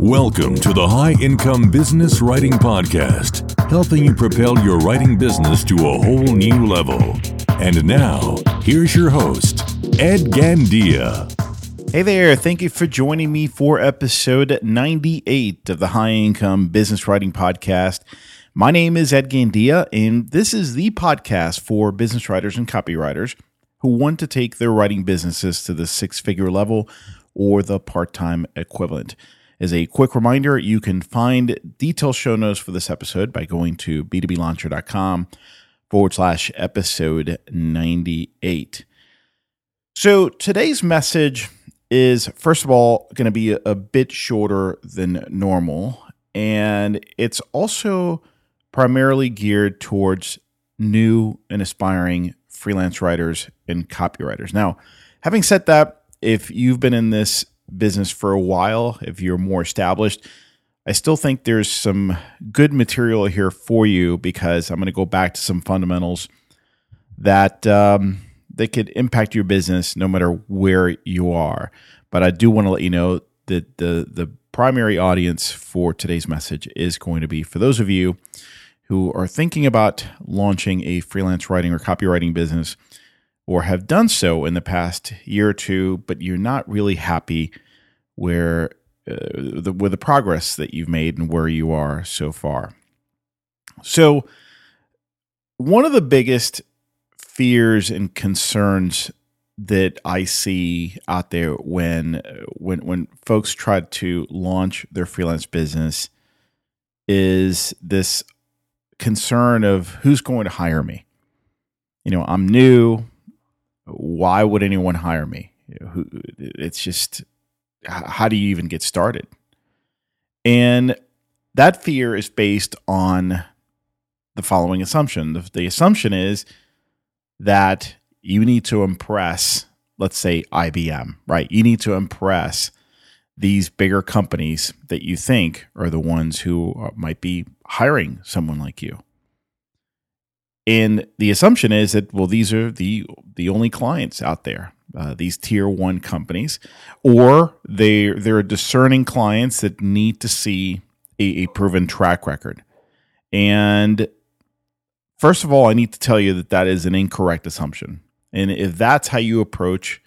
Welcome to the High Income Business Writing Podcast, helping you propel your writing business to a whole new level. And now, here's your host, Ed Gandia. Hey there, thank you for joining me for episode 98 of the High Income Business Writing Podcast. My name is Ed Gandia, and this is the podcast for business writers and copywriters who want to take their writing businesses to the six figure level or the part time equivalent. As a quick reminder, you can find detailed show notes for this episode by going to b2blauncher.com forward slash episode 98. So today's message is, first of all, going to be a, a bit shorter than normal. And it's also primarily geared towards new and aspiring freelance writers and copywriters. Now, having said that, if you've been in this business for a while, if you're more established, I still think there's some good material here for you because I'm going to go back to some fundamentals that um, that could impact your business no matter where you are. But I do want to let you know that the the primary audience for today's message is going to be for those of you who are thinking about launching a freelance writing or copywriting business or have done so in the past year or two, but you're not really happy where uh, the, with the progress that you've made and where you are so far. So, one of the biggest fears and concerns that I see out there when when when folks try to launch their freelance business is this concern of who's going to hire me. You know, I'm new why would anyone hire me? It's just, how do you even get started? And that fear is based on the following assumption. The, the assumption is that you need to impress, let's say IBM, right? You need to impress these bigger companies that you think are the ones who might be hiring someone like you. And the assumption is that well, these are the the only clients out there, uh, these tier one companies, or they they're discerning clients that need to see a, a proven track record. And first of all, I need to tell you that that is an incorrect assumption. And if that's how you approach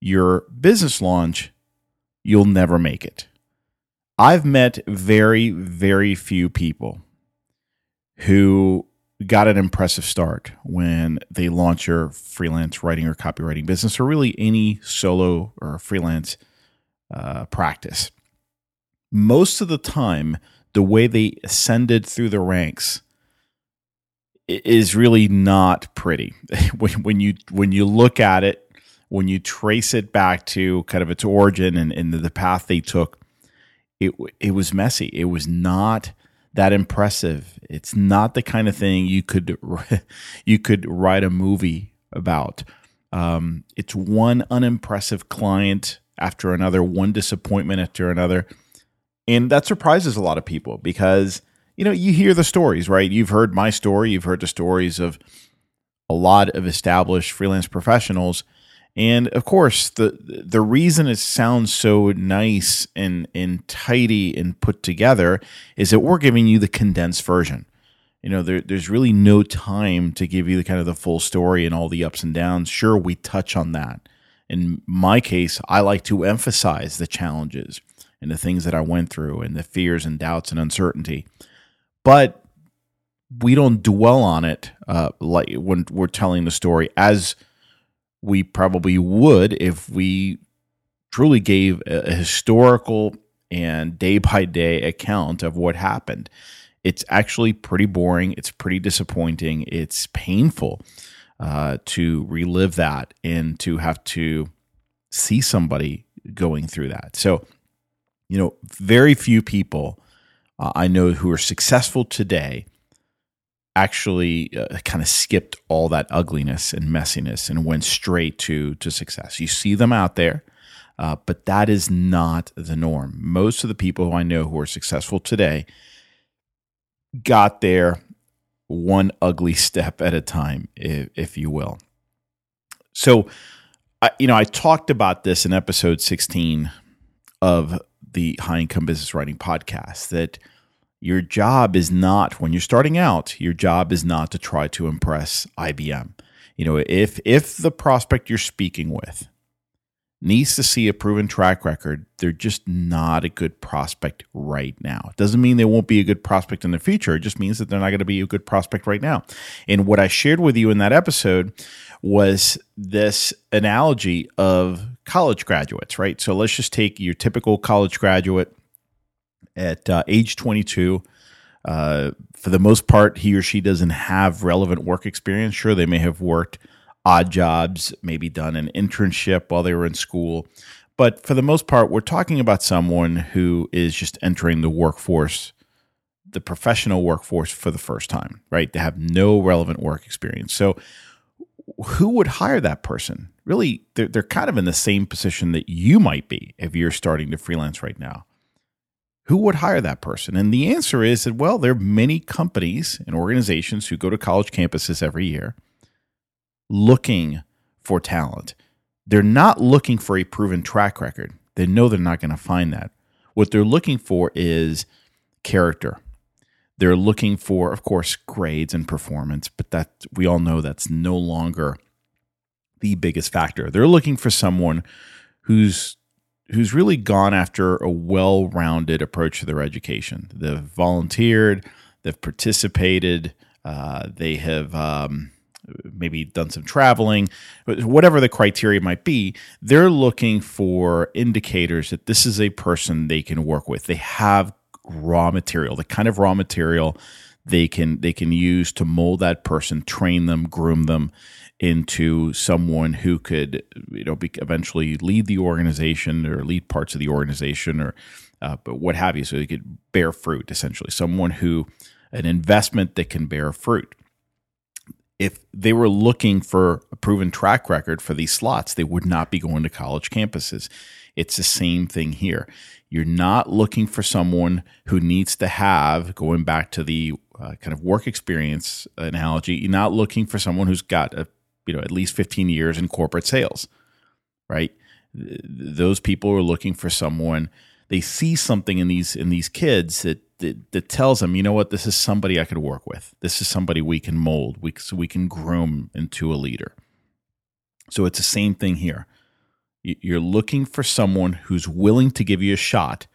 your business launch, you'll never make it. I've met very, very few people who got an impressive start when they launch your freelance writing or copywriting business, or really any solo or freelance uh, practice. Most of the time, the way they ascended through the ranks is really not pretty. when, when you when you look at it, when you trace it back to kind of its origin and, and the path they took, it it was messy. It was not that impressive. It's not the kind of thing you could you could write a movie about. Um, it's one unimpressive client after another, one disappointment after another, and that surprises a lot of people because you know you hear the stories, right? You've heard my story, you've heard the stories of a lot of established freelance professionals and of course, the the reason it sounds so nice and and tidy and put together is that we're giving you the condensed version. You know, there, there's really no time to give you the kind of the full story and all the ups and downs. Sure, we touch on that. In my case, I like to emphasize the challenges and the things that I went through and the fears and doubts and uncertainty. But we don't dwell on it uh, like when we're telling the story as we probably would if we truly gave a historical and day by day account of what happened. It's actually pretty boring. It's pretty disappointing. It's painful uh, to relive that and to have to see somebody going through that. So, you know, very few people uh, I know who are successful today actually uh, kind of skipped all that ugliness and messiness and went straight to to success. You see them out there, uh, but that is not the norm. Most of the people who I know who are successful today got there one ugly step at a time, if, if you will. So, I, you know, I talked about this in episode 16 of the high income business writing podcast that your job is not when you're starting out your job is not to try to impress IBM you know if if the prospect you're speaking with needs to see a proven track record they're just not a good prospect right now. It doesn't mean they won't be a good prospect in the future. It just means that they're not going to be a good prospect right now. And what I shared with you in that episode was this analogy of college graduates right? So let's just take your typical college graduate at uh, age 22. Uh, for the most part, he or she doesn't have relevant work experience. Sure, they may have worked odd jobs, maybe done an internship while they were in school. But for the most part, we're talking about someone who is just entering the workforce, the professional workforce for the first time, right? They have no relevant work experience. So, who would hire that person? Really, they're, they're kind of in the same position that you might be if you're starting to freelance right now who would hire that person? And the answer is that, well, there are many companies and organizations who go to college campuses every year looking for talent. They're not looking for a proven track record. They know they're not going to find that. What they're looking for is character. They're looking for, of course, grades and performance, but that we all know that's no longer the biggest factor. They're looking for someone who's who's really gone after a well rounded approach to their education. They've volunteered, they've participated, uh, they have um, maybe done some traveling, whatever the criteria might be. They're looking for indicators that this is a person they can work with. They have raw material, the kind of raw material they can they can use to mold that person, train them, groom them into someone who could you know be, eventually lead the organization or lead parts of the organization or uh, but what have you. So they could bear fruit essentially. Someone who an investment that can bear fruit. If they were looking for a proven track record for these slots they would not be going to college campuses. It's the same thing here. You're not looking for someone who needs to have going back to the uh, kind of work experience analogy you're not looking for someone who's got a you know at least 15 years in corporate sales right? Those people are looking for someone they see something in these in these kids that, that that, tells them you know what? This is somebody i could work with. This is somebody we can mold. We, so we can groom into a leader. So it's the same thing here. You're looking for someone who's willing to give you a shot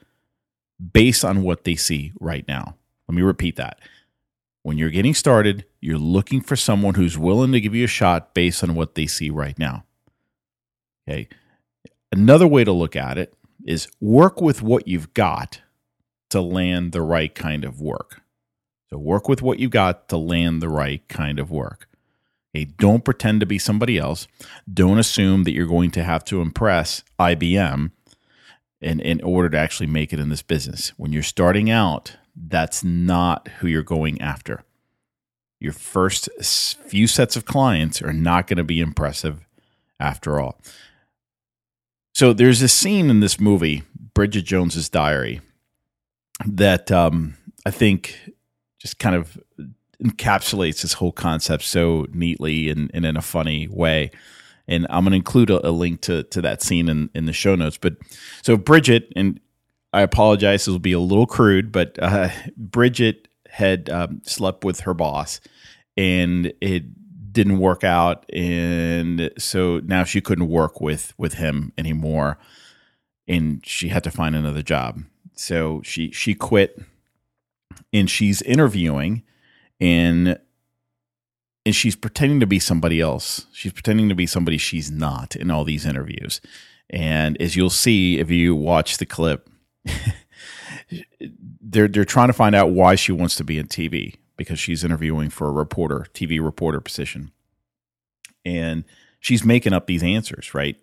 based on what they see right now. Let me repeat that when you're getting started, you're looking for someone who's willing to give you a shot based on what they see right now. Okay. Another way to look at it is work with what you've got to land the right kind of work. So work with what you have got to land the right kind of work. Okay, don't pretend to be somebody else. Don't assume that you're going to have to impress IBM in, in order to actually make it in this business. When you're starting out, that's not who you're going after. Your first few sets of clients are not going to be impressive after all. So there's a scene in this movie, Bridget Jones's Diary, that um, I think just kind of encapsulates this whole concept so neatly and, and in a funny way. And I'm going to include a, a, link to, to that scene in, in the show notes. But so Bridget, and I apologize. This will be a little crude, but uh, Bridget had um, slept with her boss, and it didn't work out, and so now she couldn't work with with him anymore, and she had to find another job. So she she quit, and she's interviewing, and and she's pretending to be somebody else. She's pretending to be somebody she's not in all these interviews. And as you'll see if you watch the clip, they're they're trying to find out why she wants to be in TV because she's interviewing for a reporter, TV reporter position. And she's making up these answers, right?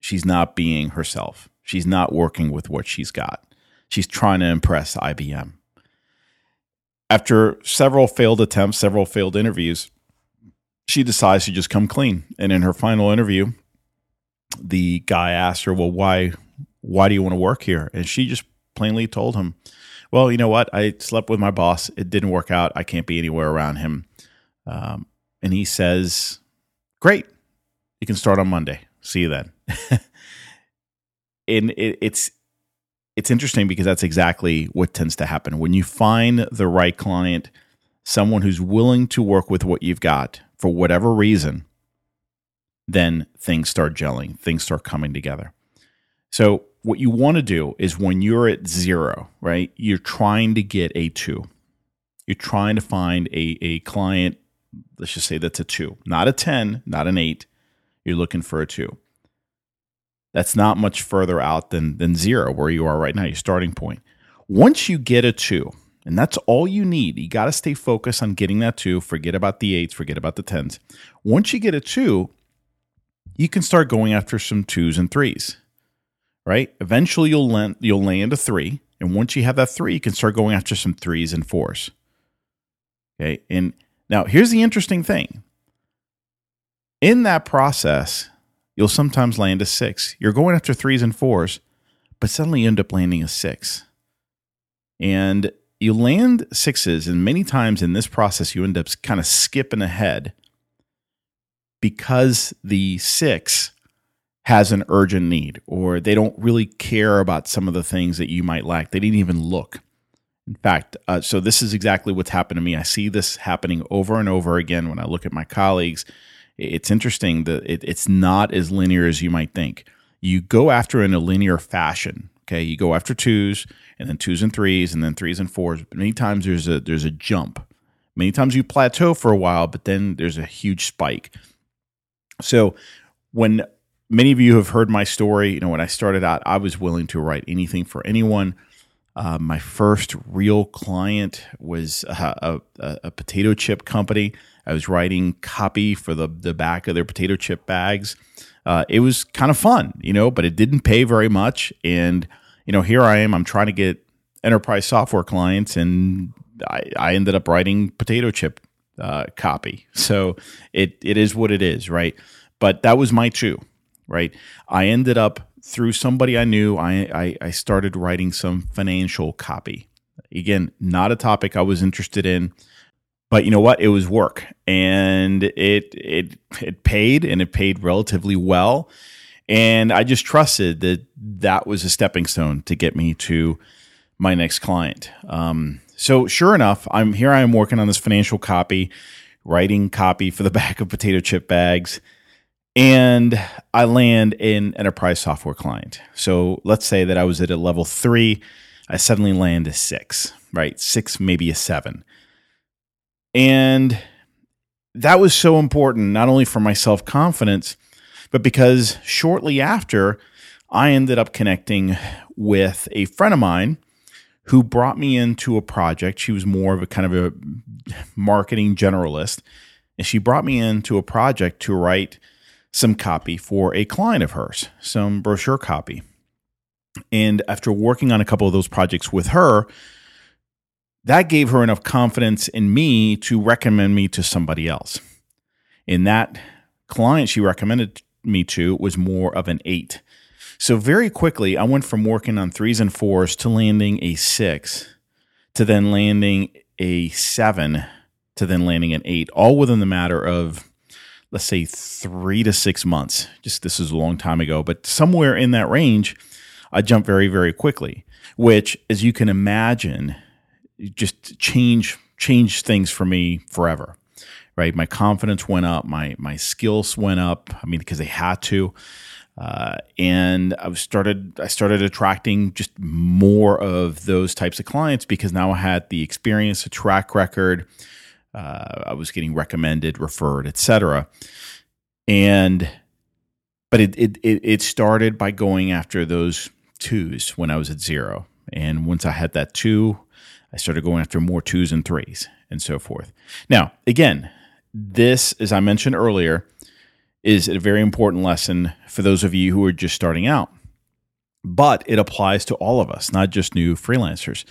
She's not being herself. She's not working with what she's got. She's trying to impress IBM. After several failed attempts, several failed interviews, she decides to just come clean. And in her final interview, the guy asked her, Well, why why do you want to work here? And she just plainly told him, well, you know what? I slept with my boss. It didn't work out. I can't be anywhere around him. Um, and he says, great. You can start on Monday. See you then. and it, it's it's interesting because that's exactly what tends to happen. When you find the right client, someone who's willing to work with what you've got for whatever reason, then things start gelling, things start coming together. So, what you want to do is when you're at zero, right? You're trying to get a two. You're trying to find a, a client, let's just say that's a two, not a 10, not an eight. You're looking for a two that's not much further out than than zero where you are right now, your starting point. Once you get a two, and that's all you need, you got to stay focused on getting that two. Forget about the eights, forget about the tens. Once you get a two, you can start going after some twos and threes, right? Eventually, you'll land you'll land a three, and once you have that three, you can start going after some threes and fours. Okay, and now here's the interesting thing. In that process, you'll sometimes land a six. You're going after threes and fours, but suddenly you end up landing a six. And you land sixes, and many times in this process, you end up kind of skipping ahead because the six has an urgent need, or they don't really care about some of the things that you might lack. They didn't even look. In fact, uh, so this is exactly what's happened to me. I see this happening over and over again when I look at my colleagues it's interesting that it, it's not as linear as you might think. You go after in a linear fashion. Okay, you go after twos, and then twos and threes, and then threes and fours. But many times there's a there's a jump. Many times you plateau for a while, but then there's a huge spike. So when many of you have heard my story, you know, when I started out, I was willing to write anything for anyone. Uh, my first real client was a, a, a, potato chip company. I was writing copy for the the back of their potato chip bags. Uh, it was kind of fun, you know, but it didn't pay very much. And you know, here I am. I'm trying to get enterprise software clients, and I, I ended up writing potato chip uh, copy. So it it is what it is, right? But that was my two, right? I ended up through somebody I knew. I, I, I started writing some financial copy. Again, not a topic I was interested in but you know what it was work and it it it paid and it paid relatively well and i just trusted that that was a stepping stone to get me to my next client um, so sure enough i'm here i am working on this financial copy writing copy for the back of potato chip bags and i land an enterprise software client so let's say that i was at a level three i suddenly land a six right six maybe a seven and that was so important, not only for my self confidence, but because shortly after, I ended up connecting with a friend of mine who brought me into a project. She was more of a kind of a marketing generalist. And she brought me into a project to write some copy for a client of hers, some brochure copy. And after working on a couple of those projects with her, that gave her enough confidence in me to recommend me to somebody else. In that client she recommended me to was more of an eight. So very quickly, I went from working on threes and fours to landing a six, to then landing a seven, to then landing an eight, all within the matter of, let's say, three to six months. Just this is a long time ago, but somewhere in that range, I jumped very, very quickly, which, as you can imagine, just change change things for me forever right my confidence went up my my skills went up i mean because they had to uh, and I started I started attracting just more of those types of clients because now I had the experience, a track record. Uh, I was getting recommended, referred, etc. And but it, it it started by going after those twos when I was at zero, and once I had that two, I started going after more twos and threes and so forth. Now, again, this, as I mentioned earlier, is a very important lesson for those of you who are just starting out. But it applies to all of us, not just new freelancers.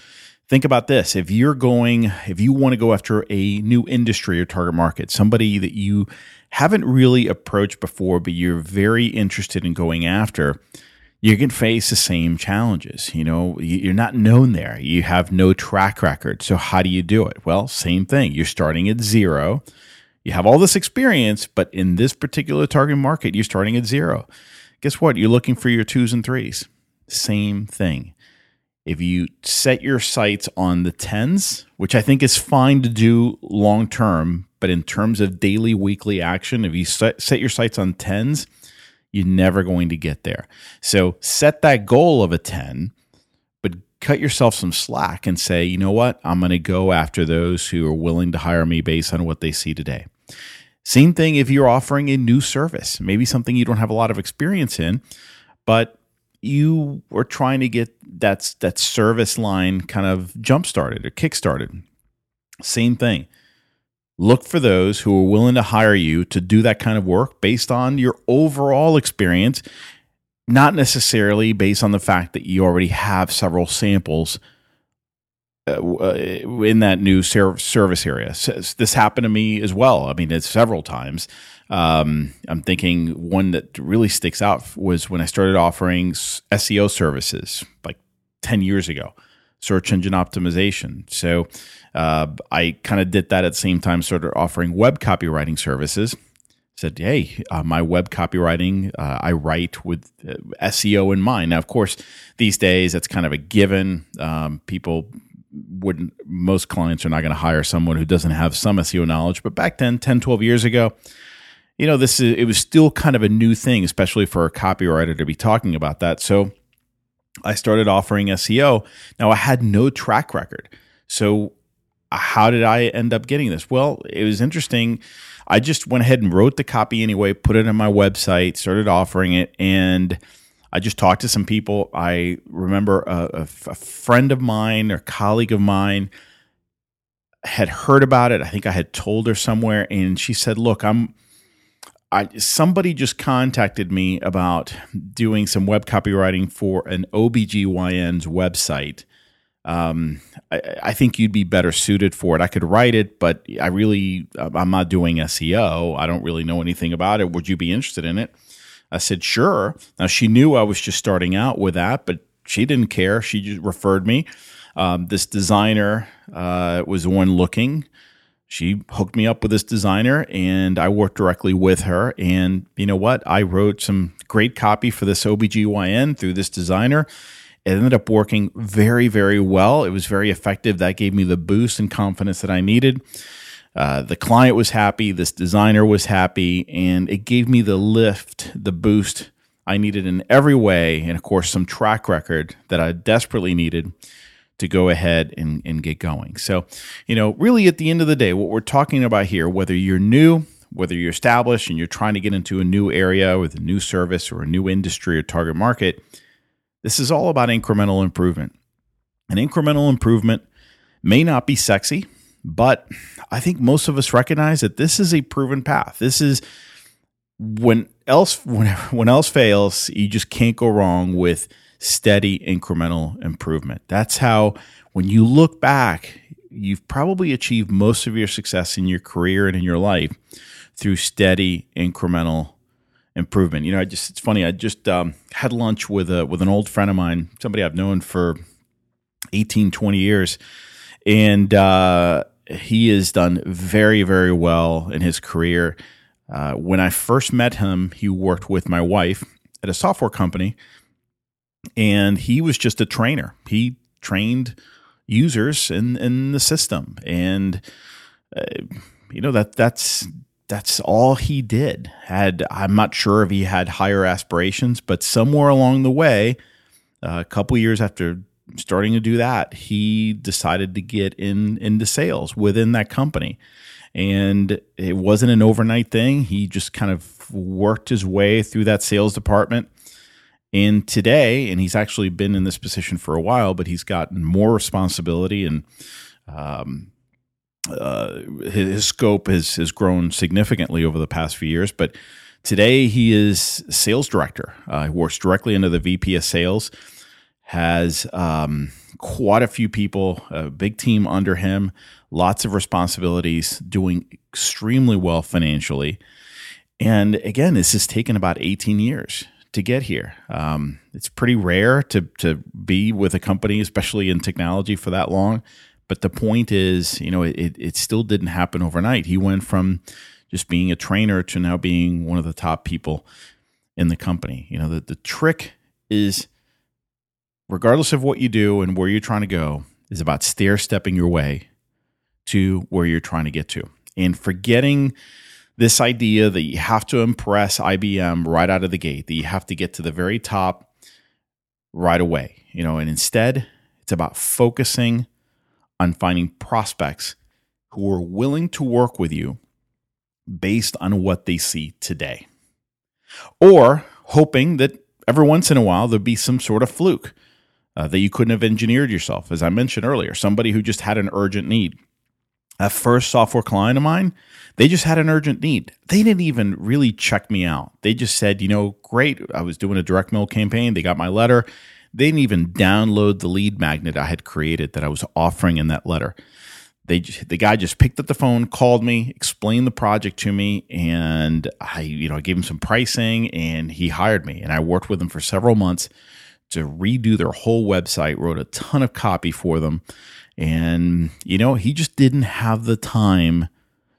Think about this. If you're going, if you want to go after a new industry or target market, somebody that you haven't really approached before, but you're very interested in going after, you can face the same challenges. You know, you're not known there. You have no track record. So how do you do it? Well, same thing. You're starting at zero. You have all this experience, but in this particular target market, you're starting at zero. Guess what? You're looking for your twos and threes. Same thing. If you set your sights on the tens, which I think is fine to do long term, but in terms of daily, weekly action, if you set, your sights on tens, you're never going to get there. So set that goal of a 10, but cut yourself some slack and say, you know what? I'm going to go after those who are willing to hire me based on what they see today. Same thing if you're offering a new service, maybe something you don't have a lot of experience in, but you were trying to get that that service line kind of jump started or kick started. Same thing. Look for those who are willing to hire you to do that kind of work based on your overall experience, not necessarily based on the fact that you already have several samples uh, uh in that new service area. This happened to me as well. I mean, it's several times. Um, I'm thinking one that really sticks out was when I started offering SEO services like 10 years ago, search engine optimization. So uh, I kind of did that at the same time, started offering web copywriting services. Said, hey, uh, my web copywriting, uh, I write with uh, SEO in mind. Now, of course, these days that's kind of a given. Um, people wouldn't, most clients are not going to hire someone who doesn't have some SEO knowledge. But back then, 10, 12 years ago, you know, this is, it was still kind of a new thing, especially for a copywriter to be talking about that. So I started offering SEO. Now I had no track record. So uh, how did I end up getting this? Well, it was interesting. I just went ahead and wrote the copy anyway, put it on my website, started offering it, and I just talked to some people. I remember a, a, a friend of mine or colleague of mine had heard about it. I think I had told her somewhere, and she said, "Look, I'm." I, somebody just contacted me about doing some web copywriting for an OBGYN's website. Um, I, I, think you'd be better suited for it. I could write it, but I really, I'm not doing SEO. I don't really know anything about it. Would you be interested in it? I said, sure. Now, she knew I was just starting out with that, but she didn't care. She just referred me. Um, this designer uh, was the one looking she hooked me up with this designer and I worked directly with her. And you know what? I wrote some great copy for this OBGYN through this designer. It ended up working very, very well. It was very effective. That gave me the boost and confidence that I needed. Uh, the client was happy, this designer was happy, and it gave me the lift, the boost I needed in every way. And of course, some track record that I desperately needed to go ahead and, and get going. So, you know, really at the end of the day, what we're talking about here, whether you're new, whether you're established and you're trying to get into a new area with a new service or a new industry or target market, this is all about incremental improvement. And incremental improvement may not be sexy, but I think most of us recognize that this is a proven path. This is when else when, when else fails, you just can't go wrong with steady incremental improvement. That's how, when you look back, you've probably achieved most of your success in your career and in your life through steady incremental improvement. You know, I just it's funny. I just um, had lunch with a with an old friend of mine, somebody I've known for 18, 20 years, and uh, he has done very, very well in his career. Uh, when I first met him, he worked with my wife at a software company and he was just a trainer. He trained users in in the system, and uh, you know that that's that's all he did. Had I'm not sure if he had higher aspirations, but somewhere along the way, uh, a couple years after starting to do that, he decided to get in into sales within that company. And it wasn't an overnight thing. He just kind of worked his way through that sales department and today, and he's actually been in this position for a while, but he's gotten more responsibility and um, uh, his, his, scope has, has grown significantly over the past few years. But today, he is sales director. Uh, he works directly under the VP of sales, has um, quite a few people, a big team under him, lots of responsibilities, doing extremely well financially. And again, this has taken about 18 years to get here. Um, it's pretty rare to to be with a company, especially in technology, for that long. But the point is, you know, it it still didn't happen overnight. He went from just being a trainer to now being one of the top people in the company. You know, the the trick is regardless of what you do and where you're trying to go, is about stair stepping your way to where you're trying to get to. And forgetting this idea that you have to impress IBM right out of the gate, that you have to get to the very top right away. You know, and instead, it's about focusing on finding prospects who are willing to work with you based on what they see today. Or hoping that every once in a while there'll be some sort of fluke uh, that you couldn't have engineered yourself. As I mentioned earlier, somebody who just had an urgent need. That first software client of mine, they just had an urgent need. They didn't even really check me out. They just said, you know, great. I was doing a direct mail campaign. They got my letter. They didn't even download the lead magnet I had created that I was offering in that letter. They the guy just picked up the phone, called me, explained the project to me, and I you know I gave him some pricing, and he hired me, and I worked with him for several months to redo their whole website, wrote a ton of copy for them, and you know he just didn't have the time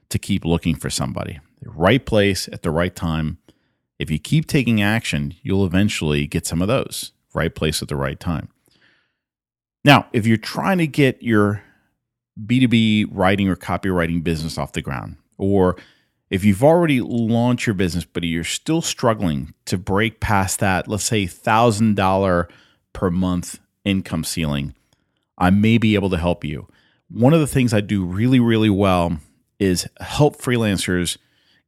to keep looking for somebody. The right place at the right time. If you keep taking action, you'll eventually get some of those. Right place at the right time. Now, if you're trying to get your B2B writing or copywriting business off the ground, or if you've already launched your business, but you're still struggling to break past that, let's say $1,000 per month income ceiling, I may be able to help you. One of the things I do really, really well is help freelancers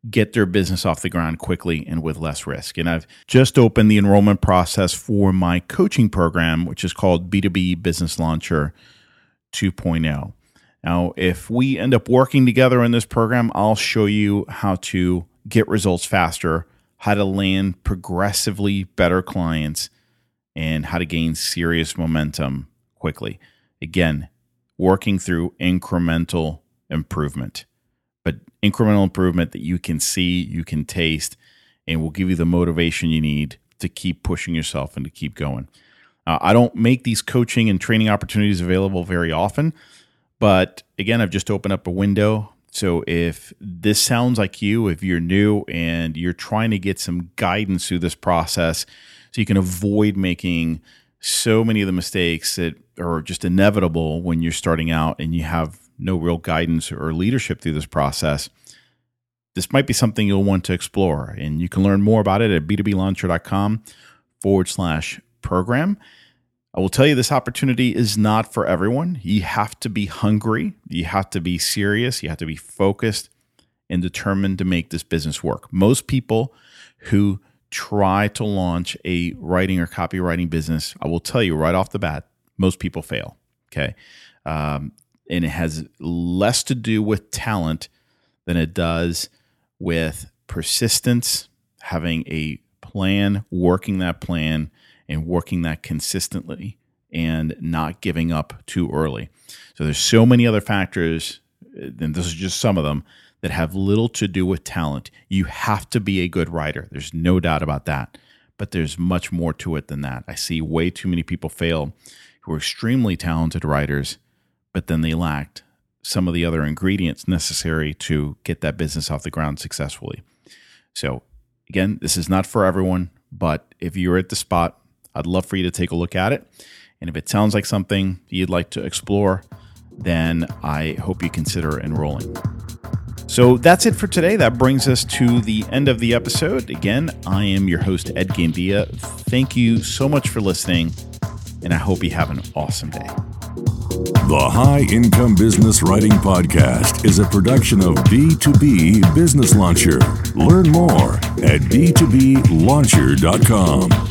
get their business off the ground quickly and with less risk. And I've just opened the enrollment process for my coaching program, which is called B2B Business Launcher 2.0. Now, if we end up working together in this program, I'll show you how to get results faster, how to land progressively better clients, and how to gain serious momentum quickly. Again, working through incremental improvement, but incremental improvement that you can see, you can taste, and will give you the motivation you need to keep pushing yourself and to keep going. Uh, I don't make these coaching and training opportunities available very often. But again, I've just opened up a window. So if this sounds like you, if you're new and you're trying to get some guidance through this process so you can avoid making so many of the mistakes that are just inevitable when you're starting out and you have no real guidance or leadership through this process, this might be something you'll want to explore. And you can learn more about it at b2blauncher.com forward slash program. I will tell you this opportunity is not for everyone. You have to be hungry, you have to be serious, you have to be focused and determined to make this business work. Most people who try to launch a writing or copywriting business, I will tell you right off the bat, most people fail. Okay. Um, and it has less to do with talent than it does with persistence, having a plan, working that plan, and working that consistently and not giving up too early. So there's so many other factors, and this is just some of them that have little to do with talent. You have to be a good writer. There's no doubt about that. But there's much more to it than that. I see way too many people fail who are extremely talented writers, but then they lacked some of the other ingredients necessary to get that business off the ground successfully. So, again, this is not for everyone, but if you're at the spot I'd love for you to take a look at it. And if it sounds like something you'd like to explore, then I hope you consider enrolling. So that's it for today. That brings us to the end of the episode. Again, I am your host, Ed Gandia. Thank you so much for listening, and I hope you have an awesome day. The High Income Business Writing Podcast is a production of B2B Business Launcher. Learn more at b2blauncher.com.